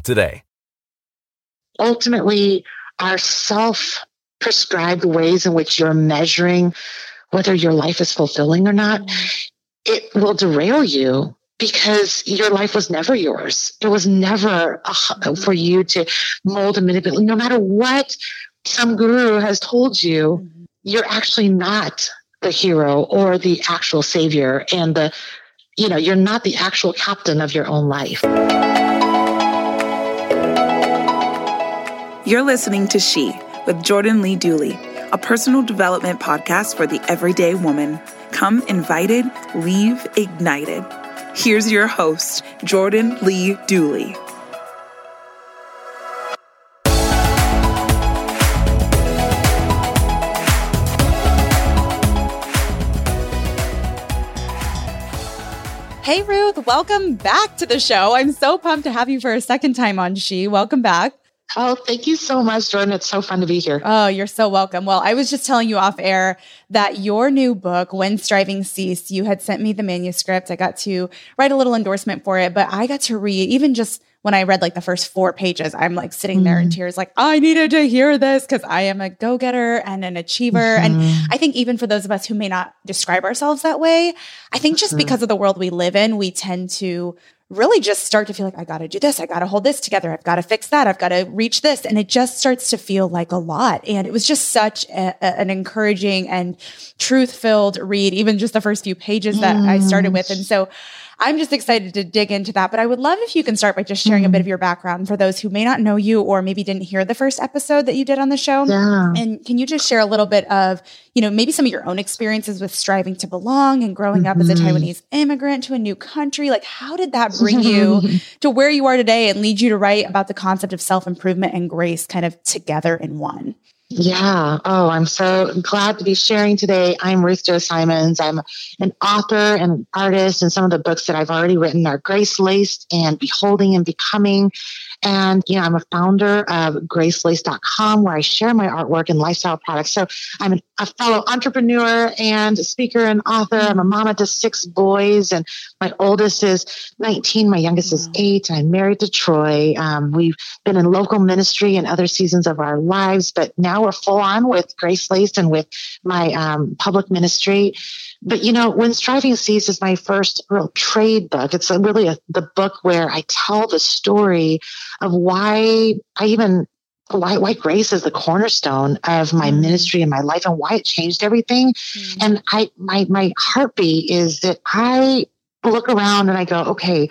today. Ultimately, our self prescribed ways in which you're measuring whether your life is fulfilling or not, it will derail you because your life was never yours. It was never for you to mold and manipulate. No matter what some guru has told you, you're actually not the hero or the actual savior and the you know you're not the actual captain of your own life You're listening to She with Jordan Lee Dooley, a personal development podcast for the everyday woman. Come invited, leave ignited. Here's your host, Jordan Lee Dooley. Hey, Ruth, welcome back to the show. I'm so pumped to have you for a second time on She. Welcome back. Oh, thank you so much, Jordan. It's so fun to be here. Oh, you're so welcome. Well, I was just telling you off air that your new book, When Strivings Cease, you had sent me the manuscript. I got to write a little endorsement for it, but I got to read even just when I read like the first four pages, I'm like sitting there in Mm-hmm. tears, like, I needed to hear this because I am a go getter and an achiever. And Mhm. I think even for those of us who may not describe ourselves that way, I think just Mhm. because of the world we live in, we tend to really just start to feel like, I got to do this. I got to hold this together. I've got to fix that. I've got to reach this. And it just starts to feel like a lot. And it was just such a, a- an encouraging and truth filled read, even just the first few pages that I started with. Mm. And so I'm just excited to dig into that. But I would love if you can start by just sharing a bit of your background for those who may not know you or maybe didn't hear the first episode that you did on the show. Yeah. And can you just share a little bit of, you know, maybe some of your own experiences with striving to belong and growing up as a Mhm. Taiwanese immigrant to a new country? Like, how did that bring you to where you are today and lead you to write about the concept of self improvement and grace kind of together in one? Yeah. Oh, I'm so glad to be sharing today. I'm Ruth Chou Simons. I'm an author and an artist, and some of the books that I've already written are Grace Laced and Beholding and Becoming. And, you know, I'm a founder of gracelaced.com where I share my artwork and lifestyle products. So I'm an, a fellow entrepreneur and speaker and author. I'm a mama to six boys, and my oldest is 19, my youngest is eight. I'm married to Troy. Um, we've been in local ministry in other seasons of our lives, but now we're full on with Grace Laced and with my um, public ministry. But you know, when Strivings Cease is my first real trade book, it's a, really a, the book where I tell the story of why I even why why grace is the cornerstone of my ministry and my life and why it changed everything. And I my my heartbeat is that I look around and I go, okay,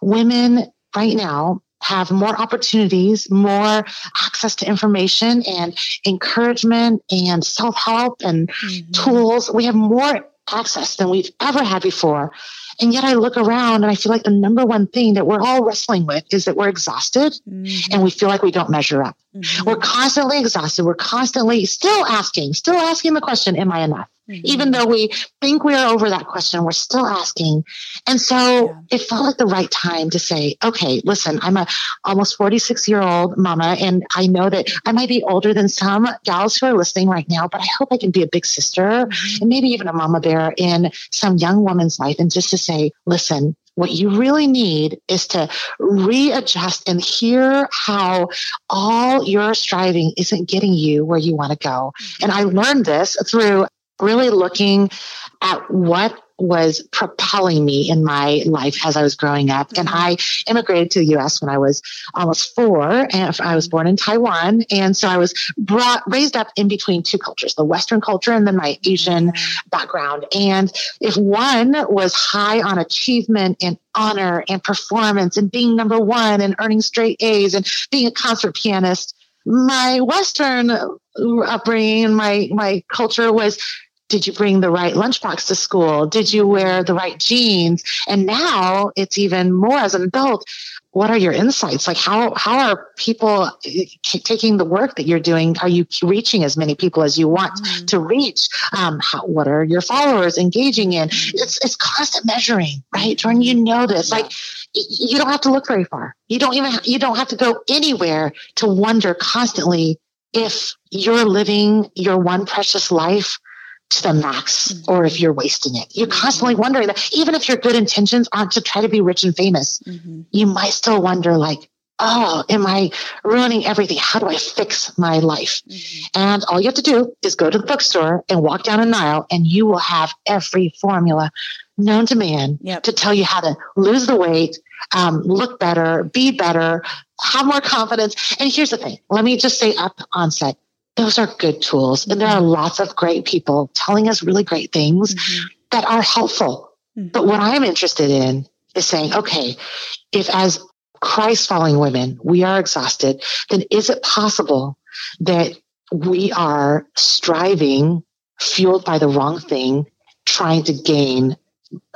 women right now have more opportunities, more access to information and encouragement and self help and mm-hmm. tools. We have more access than we've ever had before. And yet I look around and I feel like the number one thing that we're all wrestling with is that we're exhausted mm-hmm. and we feel like we don't measure up. Mm-hmm. We're constantly exhausted. We're constantly still asking, still asking the question, Am I enough? Mm-hmm. Even though we think we are over that question, we're still asking. And so Yeah. it felt like the right time to say, okay, listen, I'm a almost 46 year old mama, and I know that I might be older than some gals who are listening right now, but I hope I can be a big sister mm-hmm. and maybe even a mama bear in some young woman's life. And just to say, listen, what you really need is to readjust and hear how all your striving isn't getting you where you want to go. Mm-hmm. And I learned this through really looking at what was propelling me in my life as I was growing up. And mm-hmm. I immigrated to the US when I was almost four and I was born in Taiwan. And so I was brought, raised up in between two cultures, the Western culture and then my Asian mm-hmm. background. And if one was high on achievement and honor and performance and being number one and earning straight A's and being a concert pianist, my Western upbringing, my my culture was did you bring the right lunchbox to school? Did you wear the right jeans? And now it's even more as an adult. What are your insights? Like how how are people eh, taking the work that you're doing? Are you reaching as many people as you want mm-hmm. to reach? Um, how, what are your followers engaging in? It's it's constant measuring, right, Jordan? You know this. Yeah. Like you don't have to look very far. You don't even you don't have to go anywhere to wonder constantly if you're living your one precious life to the max mm-hmm. or if you're wasting it. You're constantly wondering that even if your good intentions aren't to try to be rich and famous, mm-hmm. you might still wonder like, oh, am I ruining everything? How do I fix my life? Mm-hmm. And all you have to do is go to the bookstore and walk down an aisle and you will have every formula known to man yep. to tell you how to lose the weight, um, look better, be better, have more confidence. And here's the thing. Let me just say up onset those are good tools. And there are lots of great people telling us really great things mm-hmm. that are helpful. Mm-hmm. But what I'm interested in is saying, okay, if as Christ following women, we are exhausted, then is it possible that we are striving, fueled by the wrong thing, trying to gain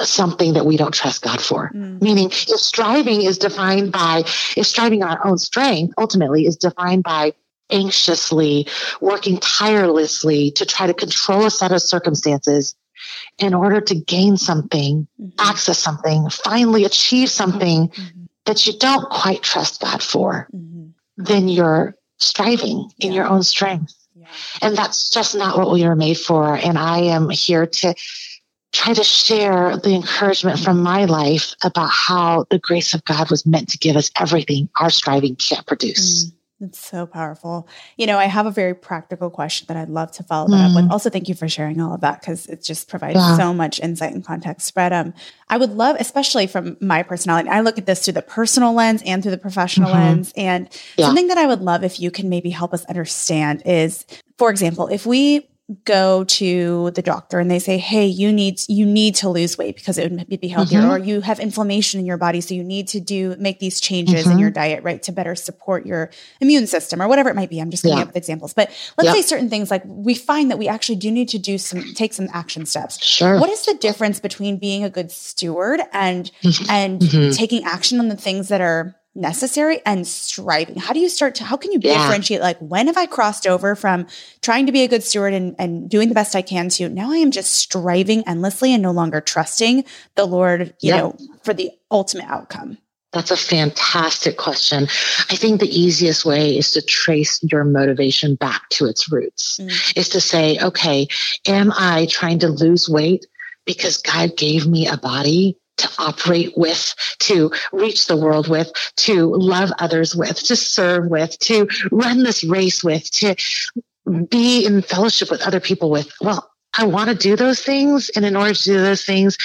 something that we don't trust God for. Mm. Meaning, if striving is defined by, if striving our own strength ultimately is defined by anxiously, working tirelessly to try to control a set of circumstances in order to gain something, mm-hmm. access something, finally achieve something mm-hmm. that you don't quite trust God for, mm-hmm. then you're striving in your own strength. Yeah. And that's just not what we were made for. And I am here to try to share the encouragement from my life about how the grace of God was meant to give us everything our striving can't produce. It's so powerful. You know, I have a very practical question that I'd love to follow that mm. up with. Mm. Also, thank you for sharing all of that because it just provides yeah. so much insight and context. But um, I would love, especially from my personality, I look at this through the personal lens and through the professional mm-hmm. lens. And yeah. something that I would love if you can maybe help us understand is, for example, if we go to the doctor and they say, "Hey, you need you need to lose weight because it would be healthier," mm-hmm. or you have inflammation in your body, so you need to do make these changes mm-hmm. in your diet, right, to better support your immune system or whatever it might be. I'm just coming yeah. up with examples, but let's yep. say certain things like we find that we actually do need to do some take some action steps. Sure. What is the difference between being a good steward and mm-hmm. and mm-hmm. taking action on the things that are necessary and striving how do you start to how can you yeah. differentiate like when have i crossed over from trying to be a good steward and, and doing the best i can to now i am just striving endlessly and no longer trusting the lord you know for the ultimate outcome that's a fantastic question. I think the easiest way is to trace your motivation back to its roots, mm. is to say, okay, am I trying to lose weight because God gave me a body to operate with, to reach the world with, to love others with, to serve with, to run this race with, to be in fellowship with other people with. Well, I want to do those things. And in order to do those things,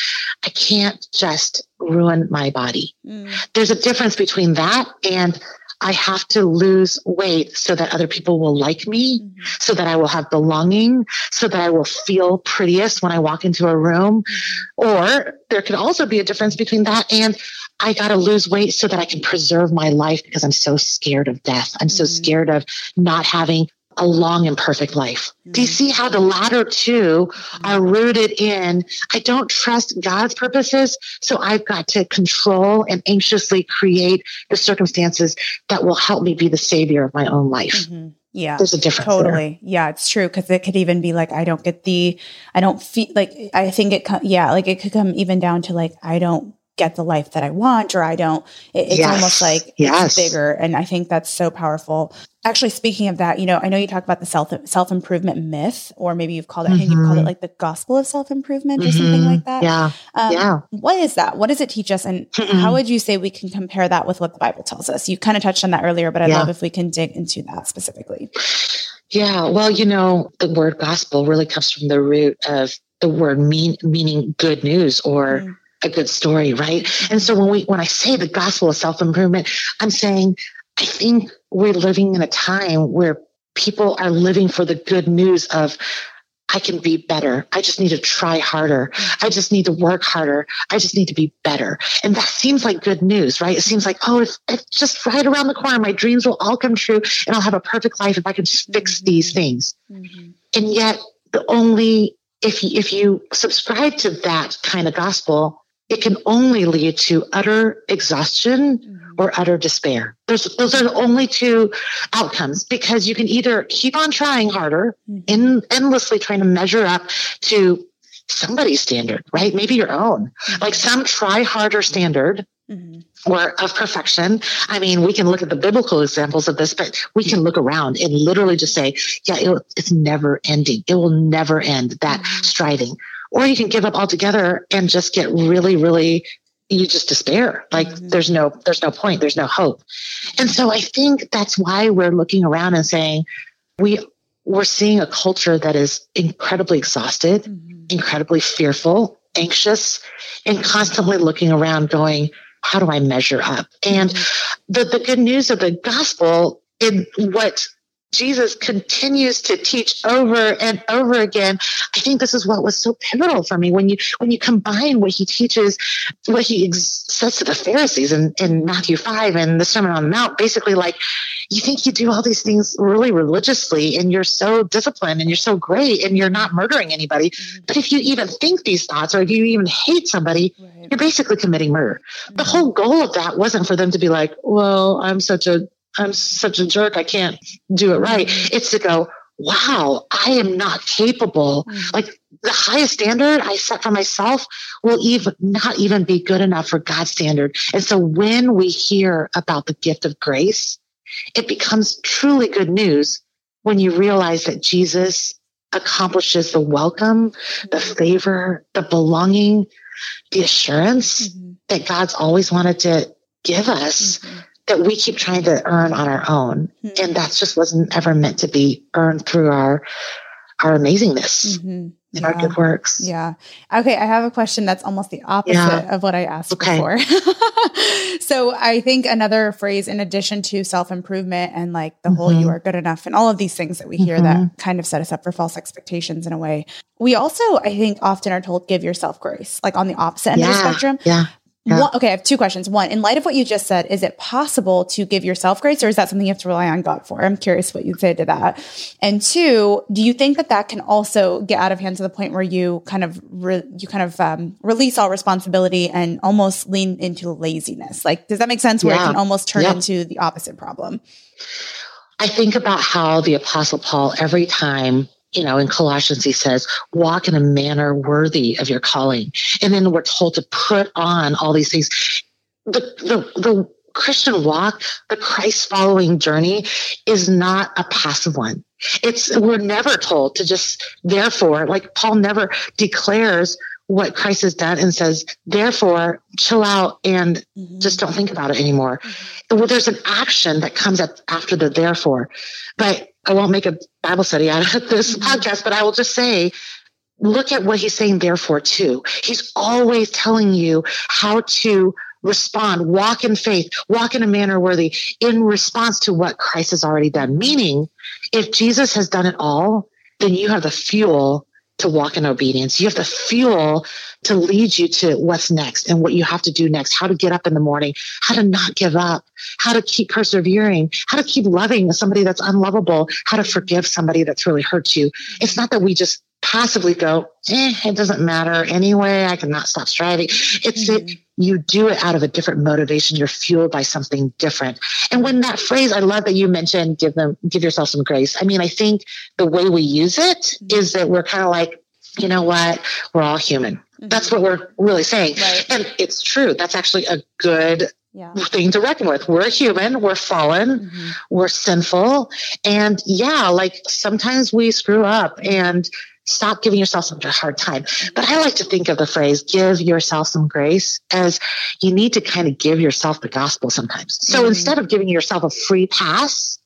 I can't just ruin my body. Mm. There's a difference between that and I have to lose weight so that other people will like me, mm-hmm. so that I will have belonging, so that I will feel prettiest when I walk into a room. Mm-hmm. Or there could also be a difference between that and I got to lose weight so that I can preserve my life because I'm so scared of death. I'm mm-hmm. so scared of not having a long and perfect life. Mm-hmm. Do you mm-hmm. see how the latter two are rooted in, I don't trust God's purposes, so I've got to control and anxiously create the circumstances that will help me be the savior of my own life. Mm-hmm. Yeah. There's a difference. Totally. There. Yeah, it's true. Cause it could even be like, I don't get the, I don't feel like, I think it, yeah, like it could come even down to like, I don't get the life that I want, or I don't. It, it's yes. almost like yes. it's bigger, and I think that's so powerful. Actually, speaking of that, you know, I know you talk about the self self improvement myth, or maybe you've called it. Mm-hmm. I think you've called it like the gospel of self improvement, or mm-hmm. something like that. Yeah, um, yeah. What is that? What does it teach us, and mm-hmm. how would you say we can compare that with what the Bible tells us? You kind of touched on that earlier, but I'd yeah. love if we can dig into that specifically. Yeah, well, you know, the word gospel really comes from the root of the word mean meaning good news or mm. a good story, right? And so when we when I say the gospel of self-improvement, I'm saying I think we're living in a time where people are living for the good news of I can be better. I just need to try harder. I just need to work harder. I just need to be better. And that seems like good news, right? It seems like, oh, it's, it's just right around the corner. My dreams will all come true and I'll have a perfect life if I can just fix mm-hmm. these things. Mm-hmm. And yet the only, if you, if you subscribe to that kind of gospel, it can only lead to utter exhaustion mm-hmm or utter despair. Those, those are the only two outcomes because you can either keep on trying harder, mm-hmm. in, endlessly trying to measure up to somebody's standard, right? Maybe your own, mm-hmm. like some try harder standard. Mm-hmm. Or of perfection. I mean, we can look at the biblical examples of this, but we can look around and literally just say, yeah, it, it's never ending. It will never end that mm-hmm. striving or you can give up altogether and just get really, really you just despair like mm-hmm. there's no there's no point there's no hope and so i think that's why we're looking around and saying we we're seeing a culture that is incredibly exhausted mm-hmm. incredibly fearful anxious and constantly looking around going how do i measure up and mm-hmm. the, the good news of the gospel in what Jesus continues to teach over and over again. I think this is what was so pivotal for me when you when you combine what he teaches, what he ex- says to the Pharisees in, in Matthew five and the Sermon on the Mount. Basically, like you think you do all these things really religiously, and you're so disciplined and you're so great, and you're not murdering anybody. Mm-hmm. But if you even think these thoughts, or if you even hate somebody, right. you're basically committing murder. Mm-hmm. The whole goal of that wasn't for them to be like, "Well, I'm such a I'm such a jerk. I can't do it right. It's to go, wow, I am not capable. Mm-hmm. Like the highest standard I set for myself will even not even be good enough for God's standard. And so when we hear about the gift of grace, it becomes truly good news when you realize that Jesus accomplishes the welcome, the mm-hmm. favor, the belonging, the assurance mm-hmm. that God's always wanted to give us. Mm-hmm that we keep trying to earn on our own. Mm-hmm. And that just wasn't ever meant to be earned through our our amazingness mm-hmm. yeah. our good works. Yeah. Okay. I have a question that's almost the opposite yeah. of what I asked okay. before. so I think another phrase, in addition to self improvement and like the mm-hmm. whole you are good enough and all of these things that we hear mm-hmm. that kind of set us up for false expectations in a way, we also, I think, often are told give yourself grace, like on the opposite end yeah. of the spectrum. Yeah. Yeah. One, okay, I have two questions. One, in light of what you just said, is it possible to give yourself grace or is that something you have to rely on God for? I'm curious what you'd say to that. And two, do you think that that can also get out of hand to the point where you kind of, re, you kind of um, release all responsibility and almost lean into laziness? Like, does that make sense where yeah. it can almost turn yeah. into the opposite problem? I think about how the apostle Paul, every time you know, in Colossians, he says, walk in a manner worthy of your calling. And then we're told to put on all these things. The, the, the Christian walk, the Christ following journey is not a passive one. It's, we're never told to just, therefore, like Paul never declares what Christ has done and says, therefore, chill out and mm-hmm. just don't think about it anymore. Mm-hmm. Well, there's an action that comes up after the therefore. But I won't make a Bible study out of this podcast, but I will just say, look at what he's saying, therefore, too. He's always telling you how to respond, walk in faith, walk in a manner worthy in response to what Christ has already done. Meaning, if Jesus has done it all, then you have the fuel to walk in obedience. You have the fuel to lead you to what's next and what you have to do next, how to get up in the morning, how to not give up, how to keep persevering, how to keep loving somebody that's unlovable, how to forgive somebody that's really hurt you. It's not that we just passively go, eh, it doesn't matter anyway. I cannot stop striving. It's mm-hmm. it, you do it out of a different motivation. You're fueled by something different. And when that phrase, I love that you mentioned, give them, give yourself some grace. I mean, I think the way we use it mm-hmm. is that we're kind of like, you know what? We're all human. Mm-hmm. That's what we're really saying. Right. And it's true. That's actually a good yeah. thing to reckon with. We're human, we're fallen, mm-hmm. we're sinful. And yeah, like sometimes we screw up and stop giving yourself such a hard time. But I like to think of the phrase give yourself some grace as you need to kind of give yourself the gospel sometimes. So mm-hmm. instead of giving yourself a free pass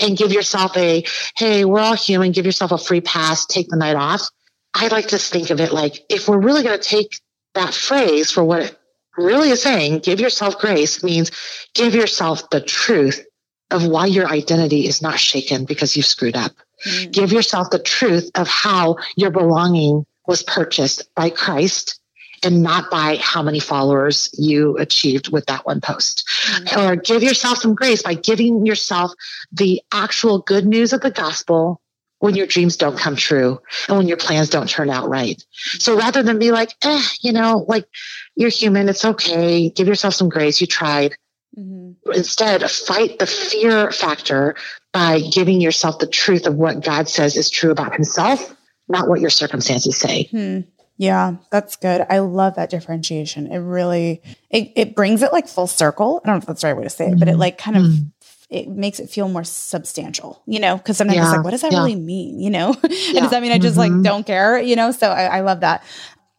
and give yourself a, hey, we're all human, give yourself a free pass, take the night off. I like to think of it like if we're really going to take that phrase for what it really is saying, give yourself grace means give yourself the truth of why your identity is not shaken because you've screwed up. Mm. Give yourself the truth of how your belonging was purchased by Christ and not by how many followers you achieved with that one post. Mm. Or give yourself some grace by giving yourself the actual good news of the gospel when your dreams don't come true and when your plans don't turn out right. So rather than be like, eh, you know, like you're human, it's okay, give yourself some grace, you tried. Mm-hmm. Instead, fight the fear factor by giving yourself the truth of what God says is true about himself, not what your circumstances say. Hmm. Yeah, that's good. I love that differentiation. It really it, it brings it like full circle. I don't know if that's the right way to say it, mm-hmm. but it mm-hmm. like kind of mm-hmm it makes it feel more substantial, you know, because sometimes yeah. it's like, what does that yeah. really mean? You know, yeah. does that mean I just mm-hmm. like don't care? You know, so I, I love that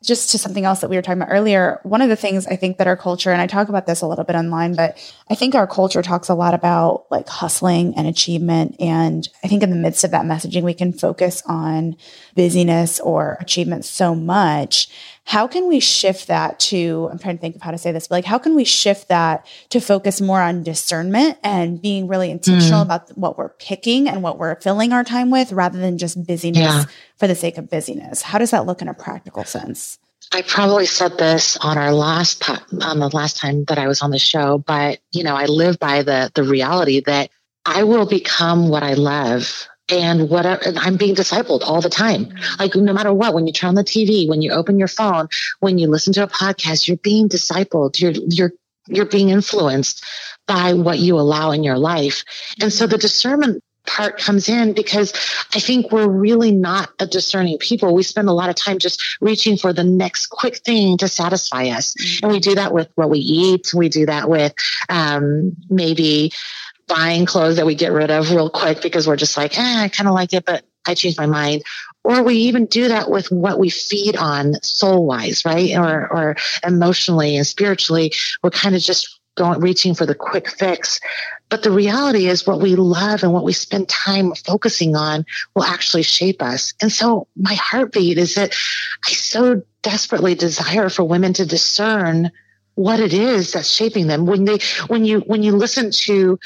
just to something else that we were talking about earlier, one of the things I think that our culture, and I talk about this a little bit online, but I think our culture talks a lot about like hustling and achievement. And I think in the midst of that messaging, we can focus on busyness or achievement so much. How can we shift that to, I'm trying to think of how to say this, but like, how can we shift that to focus more on discernment and being really intentional mm. about what we're picking and what we're filling our time with rather than just busyness yeah. for the sake of busyness? How does that look in a practical sense? I probably said this on our last on the last time that I was on the show, but you know, I live by the the reality that I will become what I love and whatever and I'm being discipled all the time. Like no matter what, when you turn on the TV, when you open your phone, when you listen to a podcast, you're being discipled. You're you're you're being influenced by what you allow in your life. And so the discernment part comes in because I think we're really not a discerning people. We spend a lot of time just reaching for the next quick thing to satisfy us. Mm-hmm. And we do that with what we eat. We do that with um, maybe buying clothes that we get rid of real quick because we're just like, eh, I kind of like it, but I changed my mind. Or we even do that with what we feed on soul wise, right? Or, or emotionally and spiritually. We're kind of just going, reaching for the quick fix. But the reality is what we love and what we spend time focusing on will actually shape us. And so my heartbeat is that I so desperately desire for women to discern what it is that's shaping them when they when you when you listen to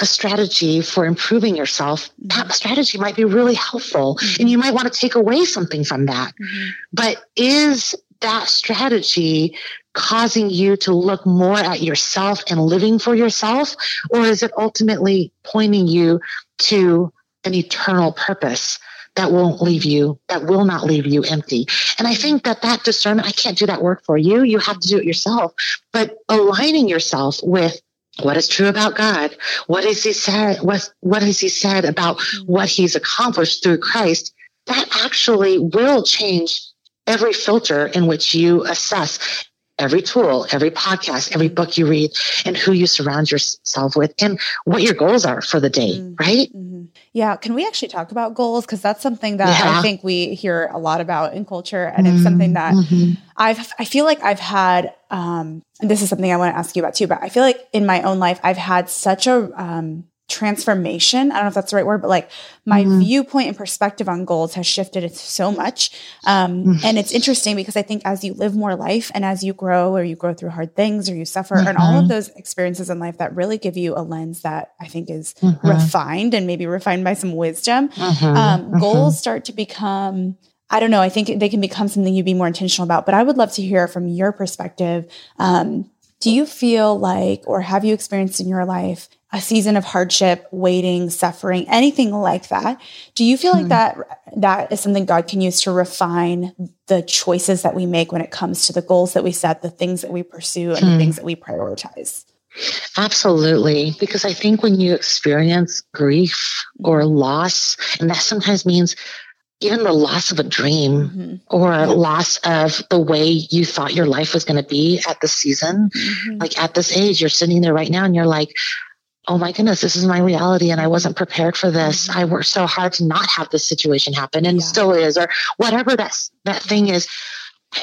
a strategy for improving yourself, that mm-hmm. strategy might be really helpful. Mm-hmm. And you might want to take away something from that. Mm-hmm. But is that strategy causing you to look more at yourself and living for yourself? Or is it ultimately pointing you to an eternal purpose? That won't leave you, that will not leave you empty. And I think that that discernment, I can't do that work for you. You have to do it yourself. But aligning yourself with what is true about God? What has he said? What, what has he said about what he's accomplished through Christ? That actually will change every filter in which you assess every tool, every podcast, every book you read, and who you surround yourself with, and what your goals are for the day, mm-hmm. right? Mm-hmm. Yeah. Can we actually talk about goals? Because that's something that yeah. I think we hear a lot about in culture, and mm-hmm. it's something that mm-hmm. I've I feel like I've had. Um, and this is something I want to ask you about too. But I feel like in my own life, I've had such a um, transformation. I don't know if that's the right word, but like my mm-hmm. viewpoint and perspective on goals has shifted so much. Um, mm-hmm. And it's interesting because I think as you live more life and as you grow or you grow through hard things or you suffer mm-hmm. and all of mm-hmm. those experiences in life that really give you a lens that I think is mm-hmm. refined and maybe refined by some wisdom, um, goals start to become I don't know. I think they can become something you'd be more intentional about. But I would love to hear from your perspective. Um, do you feel like, or have you experienced in your life a season of hardship, waiting, suffering, anything like that? Do you feel hmm. like that that is something God can use to refine the choices that we make when it comes to the goals that we set, the things that we pursue, and hmm. the things that we prioritize? Absolutely. Because I think when you experience grief or loss, and that sometimes means even the loss of a dream mm-hmm. or loss of the way you thought your life was going to be at the season. Mm-hmm. Like at this age, you're sitting there right now and you're like, oh my goodness, this is my reality and I wasn't prepared for this. Mm-hmm. I worked so hard to not have this situation happen and yeah. still is, or whatever that, that thing is.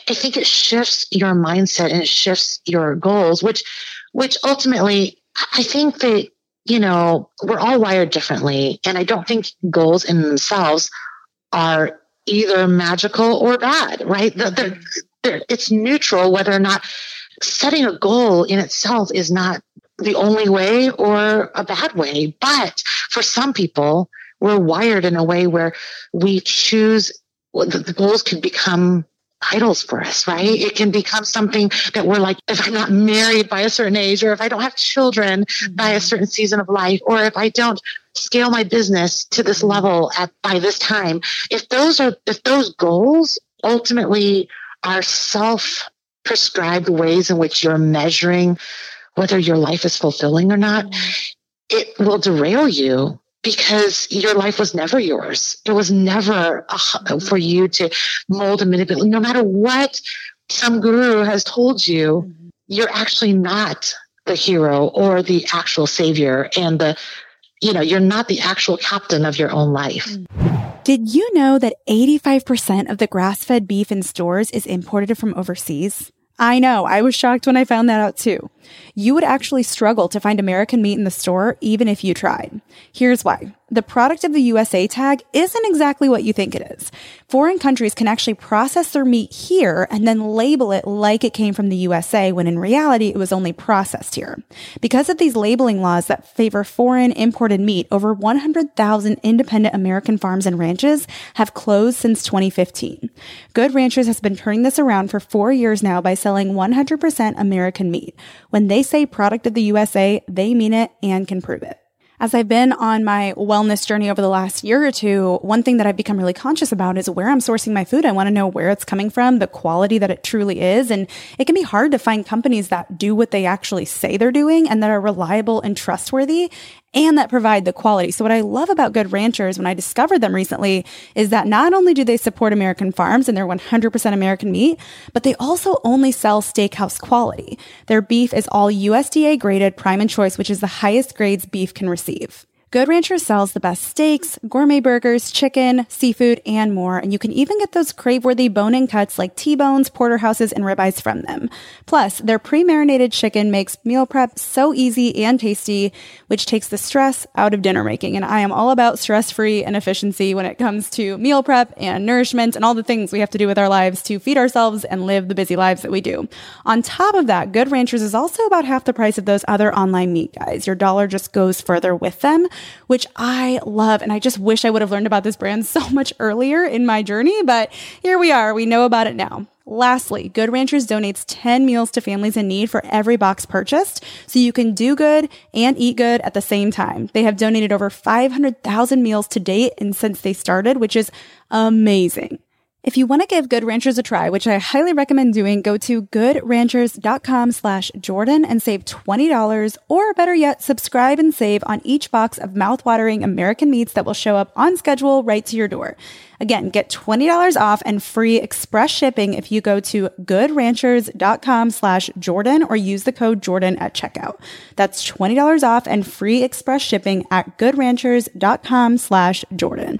I think it shifts your mindset and it shifts your goals, which, which ultimately I think that, you know, we're all wired differently. And I don't think goals in themselves are either magical or bad, right? They're, they're, they're, it's neutral whether or not setting a goal in itself is not the only way or a bad way. But for some people, we're wired in a way where we choose the, the goals can become idols for us, right? It can become something that we're like, if I'm not married by a certain age, or if I don't have children mm-hmm. by a certain season of life, or if I don't scale my business to this level at by this time, if those are if those goals ultimately are self prescribed ways in which you're measuring whether your life is fulfilling or not, mm-hmm. it will derail you because your life was never yours. It was never a, for you to mold and manipulate. No matter what some guru has told you, mm-hmm. you're actually not the hero or the actual savior and the you know, you're not the actual captain of your own life. Did you know that 85% of the grass fed beef in stores is imported from overseas? I know. I was shocked when I found that out too. You would actually struggle to find American meat in the store even if you tried. Here's why. The product of the USA tag isn't exactly what you think it is. Foreign countries can actually process their meat here and then label it like it came from the USA when in reality it was only processed here. Because of these labeling laws that favor foreign imported meat, over 100,000 independent American farms and ranches have closed since 2015. Good Ranchers has been turning this around for four years now by selling 100% American meat. When they say product of the USA, they mean it and can prove it. As I've been on my wellness journey over the last year or two, one thing that I've become really conscious about is where I'm sourcing my food. I want to know where it's coming from, the quality that it truly is. And it can be hard to find companies that do what they actually say they're doing and that are reliable and trustworthy and that provide the quality. So what I love about Good Ranchers when I discovered them recently is that not only do they support American farms and they're 100% American meat, but they also only sell steakhouse quality. Their beef is all USDA graded prime and choice, which is the highest grades beef can receive. Good Rancher sells the best steaks, gourmet burgers, chicken, seafood, and more, and you can even get those crave-worthy bone-in cuts like T-bones, porterhouses, and ribeyes from them. Plus, their pre-marinated chicken makes meal prep so easy and tasty, which takes the stress out of dinner making. And I am all about stress-free and efficiency when it comes to meal prep and nourishment and all the things we have to do with our lives to feed ourselves and live the busy lives that we do. On top of that, Good Ranchers is also about half the price of those other online meat guys. Your dollar just goes further with them which I love. And I just wish I would have learned about this brand so much earlier in my journey, but here we are. We know about it now. Lastly, Good Ranchers donates 10 meals to families in need for every box purchased, so you can do good and eat good at the same time. They have donated over 500,000 meals to date and since they started, which is amazing. If you want to give Good Ranchers a try, which I highly recommend doing, go to goodranchers.com slash Jordan and save $20 or better yet, subscribe and save on each box of mouthwatering American meats that will show up on schedule right to your door. Again, get $20 off and free express shipping if you go to goodranchers.com slash Jordan or use the code Jordan at checkout. That's $20 off and free express shipping at goodranchers.com slash Jordan.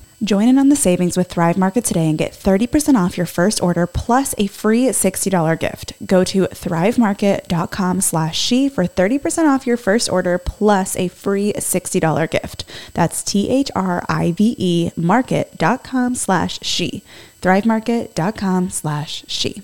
Join in on the savings with Thrive Market today and get 30% off your first order plus a free $60 gift. Go to thrivemarket.com slash she for 30% off your first order plus a free $60 gift. That's T-H-R-I-V-E market.com slash she. thrivemarket.com slash she.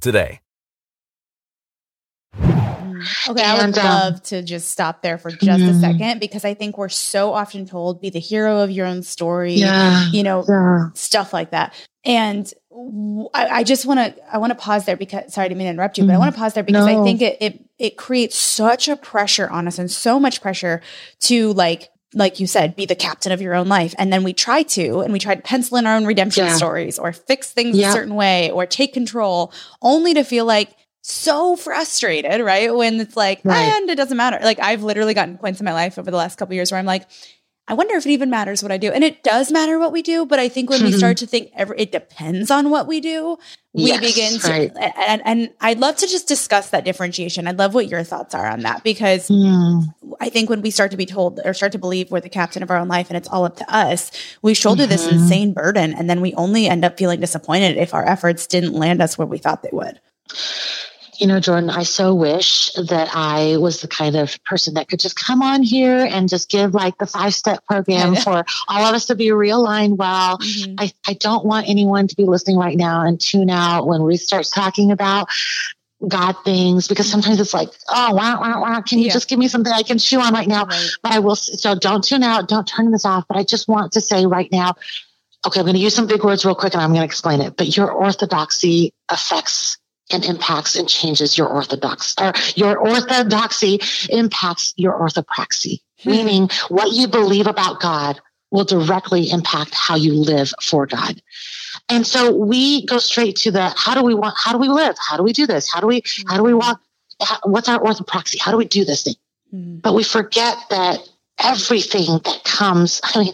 today. Okay, I would And, um, love to just stop there for just a Mhm. second because I think we're so often told be the hero of your own story, Yeah. you know, Yeah. stuff like that. And w- I, I just want to I want to pause there because sorry I didn't mean to interrupt you, but I want to pause there because I think it it it creates such a pressure on us and so much pressure to like like you said, be the captain of your own life. And then we try to, and we try to pencil in our own redemption Yeah. stories or fix things Yeah. a certain way or take control, only to feel like so frustrated, right? When it's like, Right. and it doesn't matter. Like I've literally gotten points in my life over the last couple years where I'm like, I wonder if it even matters what I do. And it does matter what we do, but I think when we start to think every, it depends on what we do, we Yes, begin to right. and, and I'd love to just discuss that differentiation. I'd love what your thoughts are on that because Hmm. I think when we start to be told or start to believe we're the captain of our own life and it's all up to us, we shoulder this Mhm. insane burden and then we only end up feeling disappointed if our efforts didn't land us where we thought they would. You know, Jordan, I so wish that I was the kind of person that could just come on here and just give like the five step program for all of us to be realigned well. Mm-hmm. I, I don't want anyone to be listening right now and tune out when we starts talking about God things because sometimes it's like, oh, wow, wow, wow. Can you Yeah. just give me something I can chew on right now? Right. But I will, so don't tune out, don't turn this off. But I just want to say right now, okay, I'm going to use some big words real quick and I'm going to explain it. But your orthodoxy affects and impacts and changes your orthodox or your orthodoxy impacts your orthopraxy, Hmm. meaning what you believe about God will directly impact how you live for God. And so we go straight to the how do we want how do we live? How do we do this? How do we how do we walk? How, what's our orthopraxy? How do we do this thing? Mhm. But we forget that everything that comes, I mean,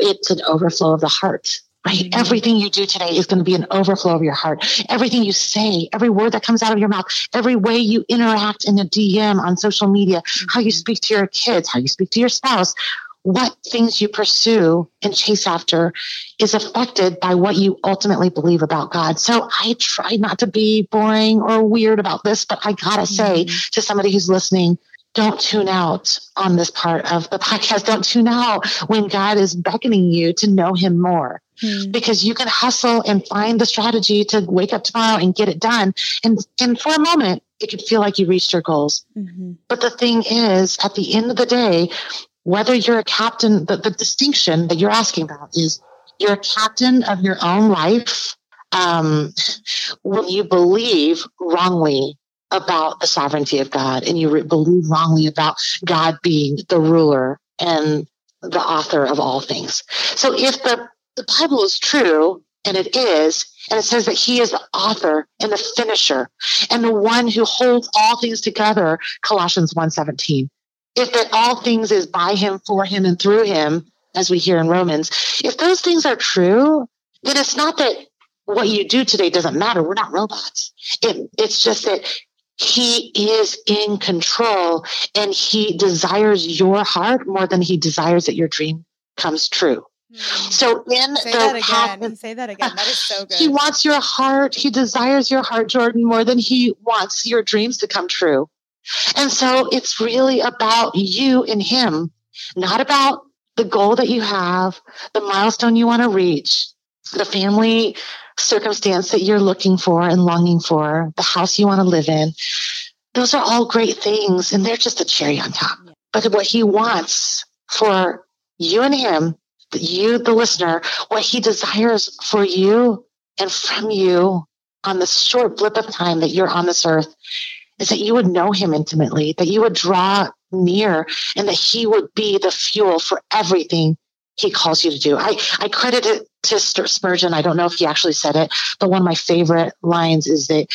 it's an overflow of the heart, right? Mhm. Everything you do today is going to be an overflow of your heart. Everything you say, every word that comes out of your mouth, every way you interact in a DM on social media, how you speak to your kids, how you speak to your spouse, what things you pursue and chase after is affected by what you ultimately believe about God. So I try not to be boring or weird about this, but I gotta say to somebody who's listening, don't tune out on this part of the podcast. Don't tune out when God is beckoning you to know him more Mhm. because you can hustle and find the strategy to wake up tomorrow and get it done. And, and for a moment, it can feel like you reached your goals. Mhm. But the thing is, at the end of the day, whether you're a captain, the, the distinction that you're asking about is you're a captain of your own life um, when you believe wrongly about the sovereignty of God and you believe wrongly about God being the ruler and the author of all things. So if the, the Bible is true, and it is, and it says that he is the author and the finisher and the one who holds all things together, Colossians 1:17. If that all things is by him, for him, and through him, as we hear in Romans, if those things are true, then it's not that what you do today doesn't matter. We're not robots. It, it's just that he is in control and he desires your heart more than he desires that your dream comes true. Hmm. So in say the that again. Path, say that again. That is so good. He wants your heart. He desires your heart, Jordan, more than he wants your dreams to come true. And so it's really about you and him, not about the goal that you have, the milestone you want to reach, the family circumstance that you're looking for and longing for, the house you want to live in. Those are all great things, and they're just a cherry on top. But what he wants for you and him, you, the listener, what he desires for you and from you on the short blip of time that you're on this earth is that you would know him intimately, that you would draw near, and that he would be the fuel for everything he calls you to do. I, I credit it to Spurgeon. I don't know if he actually said it, but one of my favorite lines is that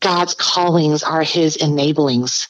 God's callings are his enablings.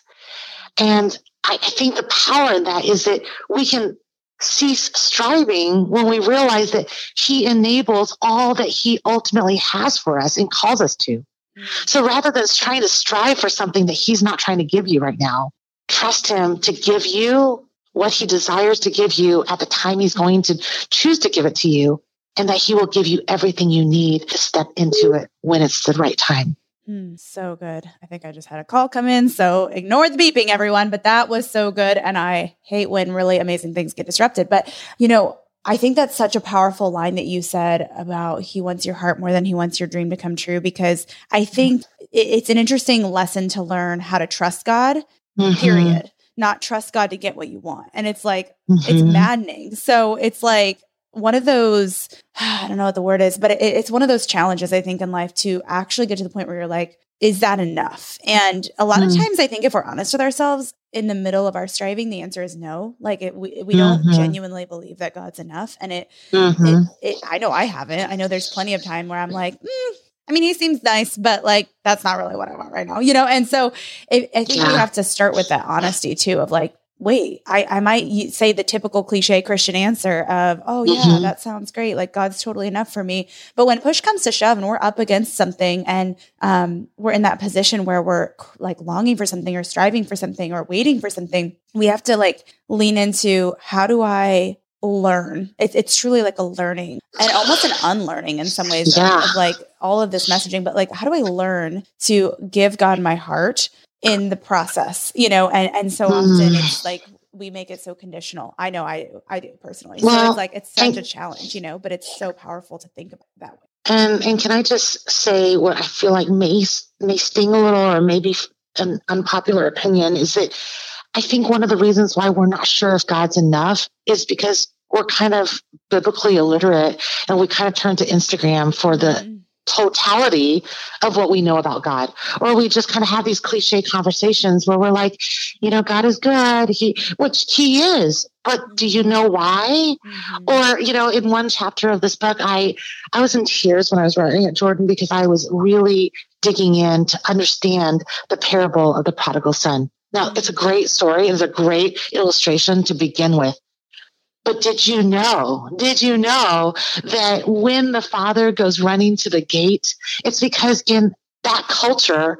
And I, think the power in that is that we can cease striving when we realize that he enables all that he ultimately has for us and calls us to. Mm. So rather than trying to strive for something that he's not trying to give you right now, trust him to give you what he desires to give you at the time he's going to choose to give it to you, and that he will give you everything you need to step into it when it's the right time. Mm, so good. I think I just had a call come in. So ignore the beeping, everyone. But that was so good. And I hate when really amazing things get disrupted. But, you know, I think that's such a powerful line that you said about he wants your heart more than he wants your dream to come true, because I think it's an interesting lesson to learn how to trust God, mm-hmm. period not trust God to get what you want. And it's like, mm-hmm. it's maddening. So it's like one of those, I don't know what the word is, but it, it's one of those challenges, I think, in life to actually get to the point where you're like, is that enough? And a lot mm. of times, I think if we're honest with ourselves in the middle of our striving, the answer is no. Like it, we, we mm-hmm. don't genuinely believe that God's enough. And it, mm-hmm. it, it, I know I haven't. I know there's plenty of time where I'm like, mm, I mean, he seems nice, but like that's not really what I want right now, you know? And so it, I think yeah. we have to start with that honesty too of like, wait, I, I might say the typical cliche Christian answer of, oh, yeah, mm-hmm. that sounds great. Like God's totally enough for me. But when push comes to shove and we're up against something and um, we're in that position where we're like longing for something or striving for something or waiting for something, we have to like lean into how do I learn. It, it's truly like a learning and almost an unlearning in some ways yeah. of like all of this messaging. But like, how do I learn to give God my heart in the process? You know, and and so often mm. it's like we make it so conditional. I know I I do personally. Well, so it's like it's such a challenge, you know, but it's so powerful to think about that way. And and can I just say what I feel like may may sting a little, or maybe an unpopular opinion is that I think one of the reasons why we're not sure if God's enough is because we're kind of biblically illiterate and we kind of turn to Instagram for the mm-hmm. totality of what we know about God. Or we just kind of have these cliche conversations where we're like, you know, God is good. He, which he is, but do you know why? Mm-hmm. Or, you know, in one chapter of this book, I, I was in tears when I was writing it, Jordan, because I was really digging in to understand the parable of the prodigal son. Now, it's a great story. It's a great illustration to begin with. But did you know, did you know that when the father goes running to the gate, it's because in that culture,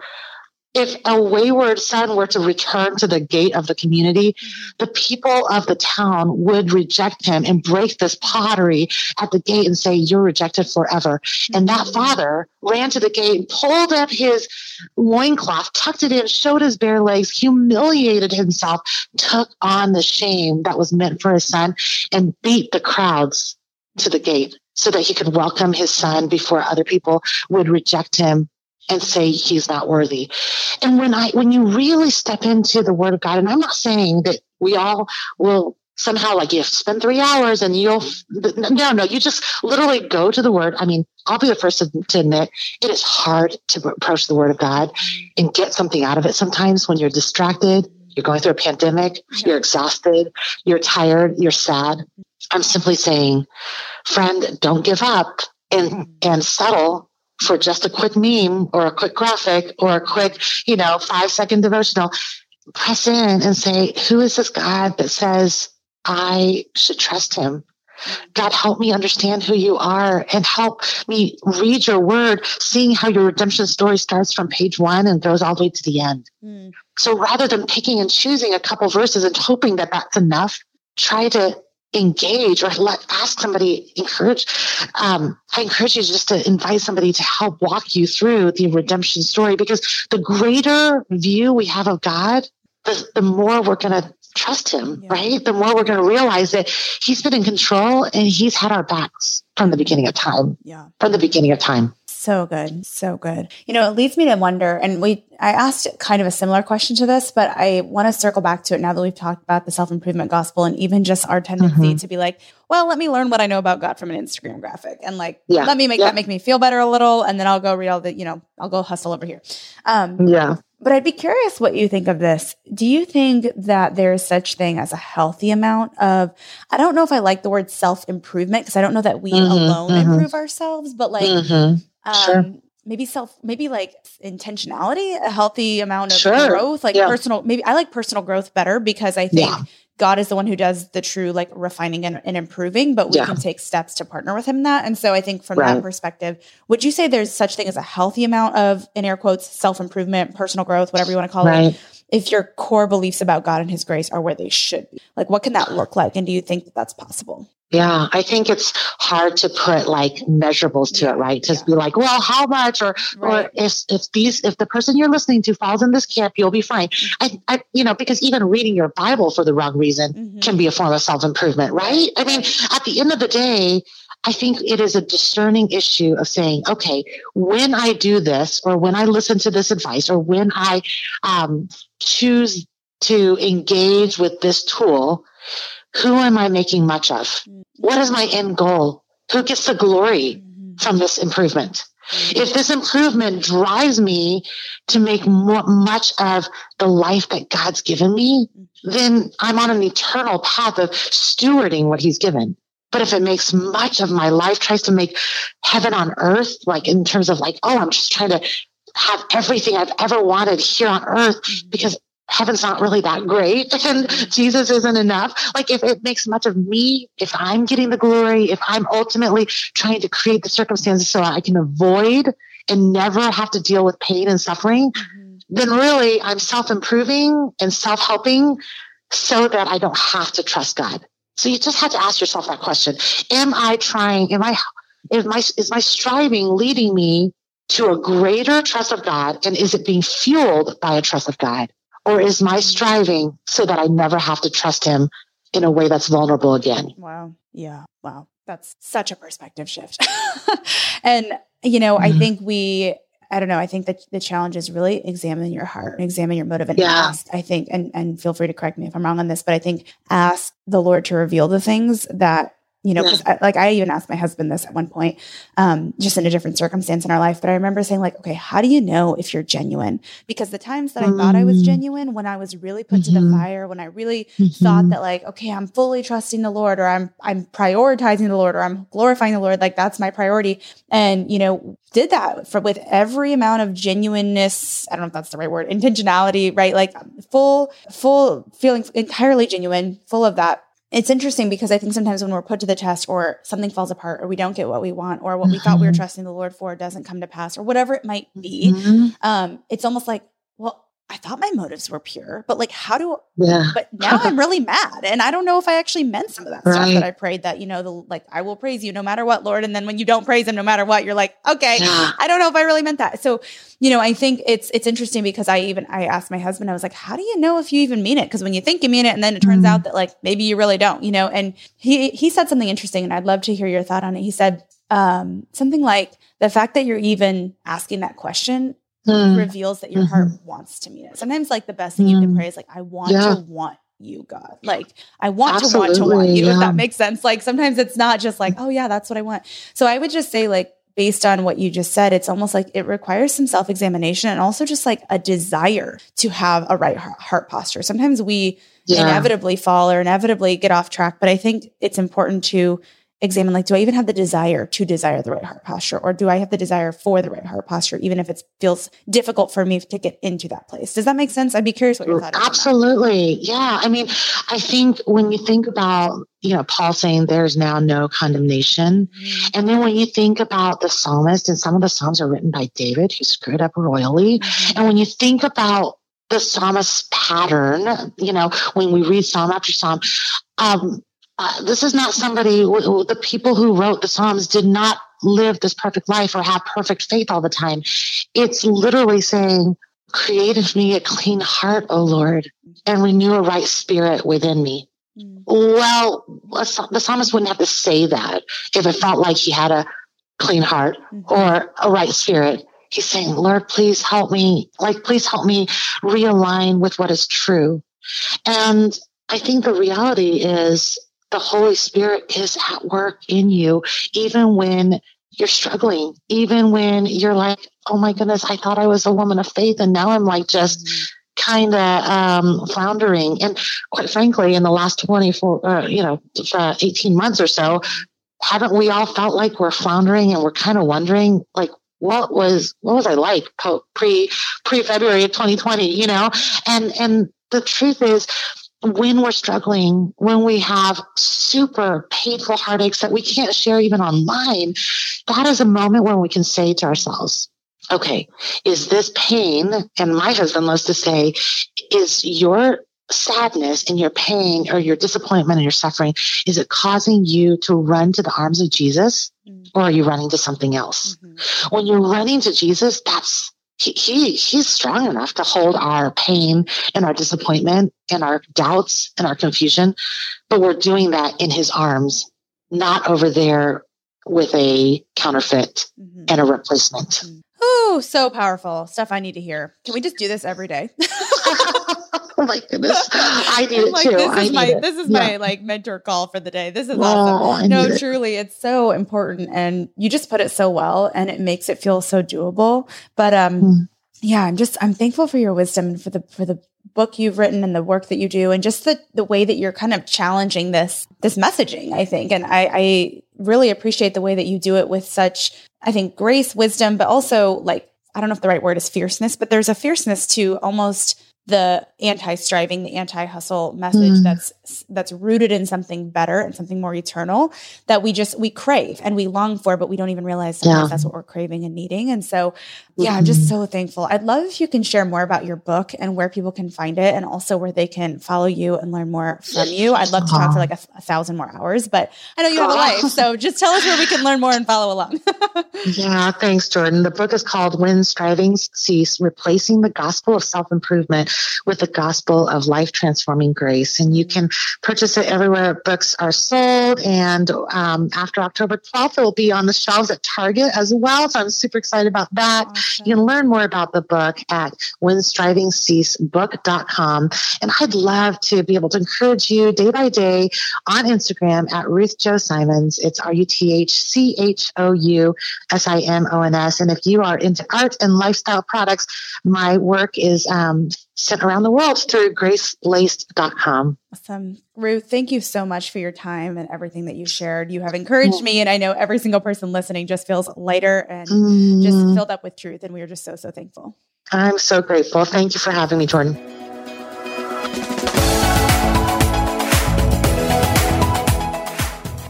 if a wayward son were to return to the gate of the community, mm-hmm. the people of the town would reject him and break this pottery at the gate and say, You're rejected forever. And that mm-hmm. father ran to the gate, pulled up his loincloth, tucked it in, showed his bare legs, humiliated himself, took on the shame that was meant for his son, and beat the crowds to the gate so that he could welcome his son before other people would reject him and say he's not worthy. And when I when you really step into the word of God, and I'm not saying that we all will somehow like you spend three hours and you'll no no you just literally go to the word. I mean i'll be the first to, to, admit it is hard to approach the word of god and get something out of it sometimes when you're distracted you're going through a pandemic you're exhausted you're tired you're sad. I'm simply saying friend don't give up and mm-hmm. and settle for just a quick meme or a quick graphic or a quick, you know, five second devotional, press in and say, who is this God that says I should trust him? God, help me understand who you are and help me read your word, seeing how your redemption story starts from page one and goes all the way to the end. Mm. So rather than picking and choosing a couple verses and hoping that that's enough, try to engage or let ask somebody encourage um, i encourage you just to invite somebody to help walk you through the redemption story because the greater view we have of god the, the more we're going to trust him yeah. right? The more we're going to realize that he's been in control and he's had our backs from the beginning of time. Yeah. From the beginning of time so good. So good. You know, it leads me to wonder, and we, I asked kind of a similar question to this, but I want to circle back to it now that we've talked about the self improvement gospel and even just our tendency mm-hmm. to be like, well, let me learn what I know about God from an Instagram graphic and like, yeah. let me make yeah. that make me feel better a little. And then I'll go read all the, you know, I'll go hustle over here. Um, yeah. But I'd be curious what you think of this. Do you think that there is such thing as a healthy amount of I don't know if I like the word self improvement because I don't know that we mm-hmm, alone mm-hmm. improve ourselves, but like mm-hmm. Um, sure. Maybe self, maybe like intentionality, a healthy amount of sure. growth, like yeah. personal. Maybe I like personal growth better because I think yeah. God is the one who does the true like refining and, and improving, but we yeah. can take steps to partner with him in that. And so I think from right. that perspective, would you say there's such thing as a healthy amount of in air quotes self improvement, personal growth, whatever you want to call right. it? If your core beliefs about God and His grace are where they should be, like what can that look like? And do you think that that's possible? Yeah, I think it's hard to put like measurables to it, right? To yeah. be like, well, how much, or right. or if if these if the person you're listening to falls in this camp, you'll be fine. I, I you know, because even reading your Bible for the wrong reason mm-hmm. can be a form of self improvement, right? I mean, at the end of the day, I think it is a discerning issue of saying, okay, when I do this, or when I listen to this advice, or when I um, choose to engage with this tool who am I making much of? Mm-hmm. What is my end goal? Who gets the glory mm-hmm. from this improvement? Mm-hmm. If this improvement drives me to make more, much of the life that God's given me, then I'm on an eternal path of stewarding what He's given. But if it makes much of my life, tries to make heaven on earth, like in terms of like, oh, I'm just trying to have everything I've ever wanted here on earth because heaven's not really that great and Jesus isn't enough. Like if it makes much of me, if I'm getting the glory, if I'm ultimately trying to create the circumstances so I can avoid and never have to deal with pain and suffering, mm-hmm. then really I'm self improving and self helping so that I don't have to trust God. So you just have to ask yourself that question. Am I trying, am I, is my, is my striving leading me to a greater trust of God? And is it being fueled by a trust of God? Or is my striving so that I never have to trust him in a way that's vulnerable again? Wow. Yeah. Wow. That's such a perspective shift. and, you know, mm-hmm. I think we, I don't know. I think that the challenge is really examine your heart, and examine your motive, and yeah. ask. I think, and and feel free to correct me if I'm wrong on this, but I think ask the Lord to reveal the things that you know, because yeah. like I even asked my husband this at one point, um, just in a different circumstance in our life. But I remember saying, like, okay, how do you know if you're genuine? Because the times that mm-hmm. I thought I was mm. genuine, when I was really put mm-hmm. to the mm-hmm. fire, when I really mm-hmm. thought that, like, okay, I'm fully trusting the Lord, or I'm I'm prioritizing the Lord, or I'm glorifying the Lord, like that's my priority. And you know, did that for with every amount of genuineness. I don't know if that's the right word, intentionality, right? Like full, full feeling entirely genuine, full of that it's interesting because I think sometimes when we're put to the test or something falls apart or we don't get what we want or what mm-hmm. we thought we were mm-hmm. trusting the Lord for doesn't come to pass or whatever it might be, mm-hmm. um, it's almost like, well, I thought my motives were pure, but like, how do, yeah. but now I'm really mad. And I don't know if I actually meant some of that right. stuff that I prayed that, you know, the, like, I will praise you no matter what, Lord. And then when you don't praise him, no matter what, you're like, okay, yeah. I don't know if I really meant that. So, you know, I think it's, it's interesting because I even, I asked my husband, I was like, how do you know if you even mean it? Cause when you think you mean it and then it turns mm out that like, maybe you really don't, you know, and he, he said something interesting and I'd love to hear your thought on it. He said, um, something like the fact that you're even asking that question mm. reveals that your mm-hmm. heart wants to meet it. Sometimes like the best thing mm. you can mm. pray is like, I want yeah. to want you, God. Like I want Absolutely, to want to want you, yeah. if that makes sense. Like sometimes it's not just like, oh yeah, that's what I want. So I would just say like based on what you just said, it's almost like it requires some self examination and also just like a desire to have a right heart posture. Sometimes we yeah. inevitably fall or inevitably get off track, but I think it's important to examine like, do I even have the desire to desire the right heart posture? Or do I have the desire for the right heart posture, even if it feels difficult for me to get into that place? Does that make sense? I'd be curious what your thought. Absolutely. Yeah. I mean, I think when you think about, you know, Paul saying there's now no condemnation. Mm-hmm. And then when you think about the psalmist, and some of the psalms are written by David, who screwed up royally. Mm-hmm. And when you think about the psalmist pattern, you know, when we read psalm after psalm, um, uh, this is not somebody, the people who wrote the Psalms did not live this perfect life or have perfect faith all the time. It's literally saying, Create in me a clean heart, O Lord, and renew a right spirit within me. Mm. Well, the psalmist wouldn't have to say that if it felt like he had a clean heart mm-hmm. or a right spirit. He's saying, Lord, please help me, like, please help me realign with what is true. And I think the reality is the Holy Spirit is at work in you, even when you're struggling, even when you're like, oh my goodness, I thought I was a woman of faith, and now I'm like just mm-hmm. kind of um, floundering. And quite frankly, in the last 24, uh, you know, uh, 18 months or so, haven't we all felt like we're floundering and we're kind of wondering, like, what was what was I like pre pre February of 2020? You know, and and the truth is when we're struggling, when we have super painful heartaches that we can't share even online, that is a moment when we can say to ourselves, okay, is this pain? And my husband loves to say, is your sadness and your pain or your disappointment and your suffering, is it causing you to run to the arms of Jesus mm-hmm. or are you running to something else? Mm-hmm. When you're running to Jesus, that's he, he he's strong enough to hold our pain and our disappointment and our doubts and our confusion but we're doing that in his arms not over there with a counterfeit mm-hmm. and a replacement mm-hmm. oh so powerful stuff i need to hear can we just do this every day oh my goodness i need it like, too this is my it. this is yeah. my like mentor call for the day this is oh, awesome no it. truly it's so important and you just put it so well and it makes it feel so doable but um mm. yeah i'm just i'm thankful for your wisdom and for the for the book you've written and the work that you do and just the the way that you're kind of challenging this this messaging i think and i i really appreciate the way that you do it with such i think grace wisdom but also like I don't know if the right word is fierceness, but there's a fierceness to almost the anti-striving, the anti-hustle message mm. that's that's rooted in something better and something more eternal that we just we crave and we long for, but we don't even realize sometimes yeah. that's what we're craving and needing. And so, yeah, mm-hmm. I'm just so thankful. I'd love if you can share more about your book and where people can find it, and also where they can follow you and learn more from you. I'd love to talk for like a, a thousand more hours, but I know you have a life, so just tell us where we can learn more and follow along. yeah, thanks, Jordan. The book is called "When Strivings Cease: Replacing the Gospel of Self Improvement." with the gospel of life transforming grace. And you can purchase it everywhere books are sold. And um, after October 12th, it will be on the shelves at Target as well. So I'm super excited about that. Awesome. You can learn more about the book at whenstrivingsceasebook.com. And I'd love to be able to encourage you day by day on Instagram at Ruth Chou Simons. It's R U T H C H O U S I M O N S. And if you are into art and lifestyle products, my work is um, sent around the world through gracelaced.com. Awesome. Ruth, thank you so much for your time and everything that you shared. You have encouraged me, and I know every single person listening just feels lighter and mm. just filled up with truth. And we are just so, so thankful. I'm so grateful. Thank you for having me, Jordan.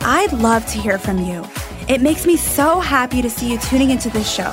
I'd love to hear from you. It makes me so happy to see you tuning into this show.